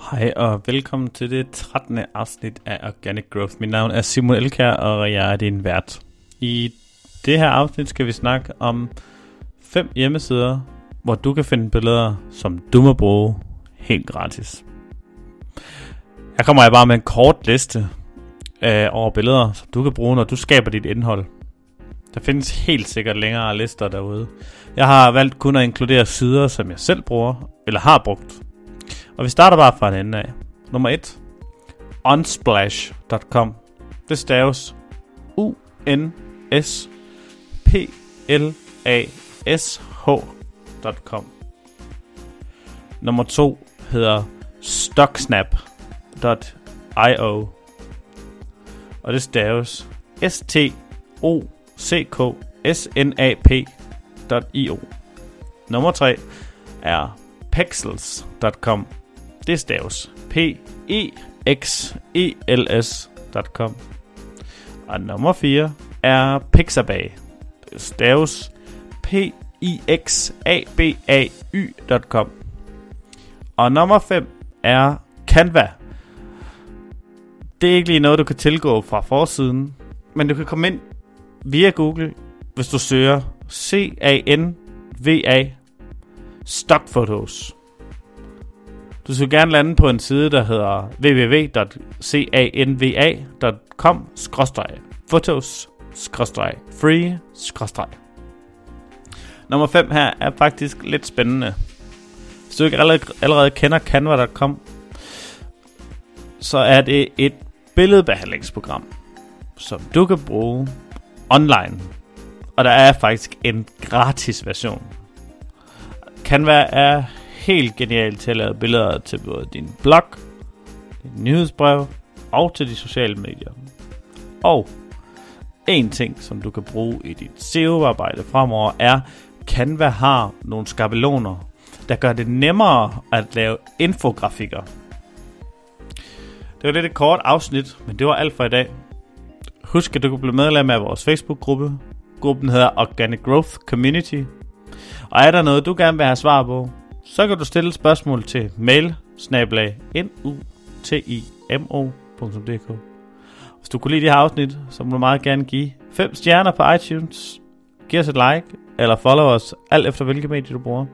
Hej og velkommen til det 13. afsnit af Organic Growth. Mit navn er Simon Elkær, og jeg er din vært. I det her afsnit skal vi snakke om fem hjemmesider, hvor du kan finde billeder, som du må bruge helt gratis. Her kommer jeg bare med en kort liste øh, over billeder, som du kan bruge, når du skaber dit indhold. Der findes helt sikkert længere lister derude. Jeg har valgt kun at inkludere sider, som jeg selv bruger, eller har brugt. Og vi starter bare fra en ende af. Nummer 1. Unsplash.com Det staves U-N-S-P-L-A-S-H.com Nummer 2 hedder Stocksnap.io Og det staves S-T-O-C-K-S-N-A-P.io Nummer 3 er Pexels.com det staves P-E-X-E-L-S.com. Og nummer 4 er Pixabay. Det staves P-I-X-A-B-A-Y.com. Og nummer 5 er Canva. Det er ikke lige noget, du kan tilgå fra forsiden, men du kan komme ind via Google, hvis du søger C-A-N-V-A Stock Photos. Du skal gerne lande på en side, der hedder www.canva.com-photos-free- Nummer 5 her er faktisk lidt spændende. Hvis du ikke allerede, allerede kender canva.com, så er det et billedbehandlingsprogram, som du kan bruge online. Og der er faktisk en gratis version. Canva er helt genialt til at lave billeder til både din blog, din nyhedsbrev og til de sociale medier. Og en ting, som du kan bruge i dit SEO-arbejde fremover, er, Canva har nogle skabeloner, der gør det nemmere at lave infografikker. Det var lidt et kort afsnit, men det var alt for i dag. Husk, at du kan blive medlem af vores Facebook-gruppe. Gruppen hedder Organic Growth Community. Og er der noget, du gerne vil have svar på, så kan du stille spørgsmål til mail nutimo.dk Hvis du kunne lide det her afsnit, så må du meget gerne give 5 stjerner på iTunes, giv os et like, eller follow os, alt efter hvilke medier du bruger.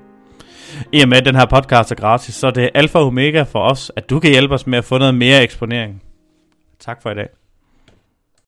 I og med, at den her podcast er gratis, så er det alfa og omega for os, at du kan hjælpe os med at få noget mere eksponering. Tak for i dag.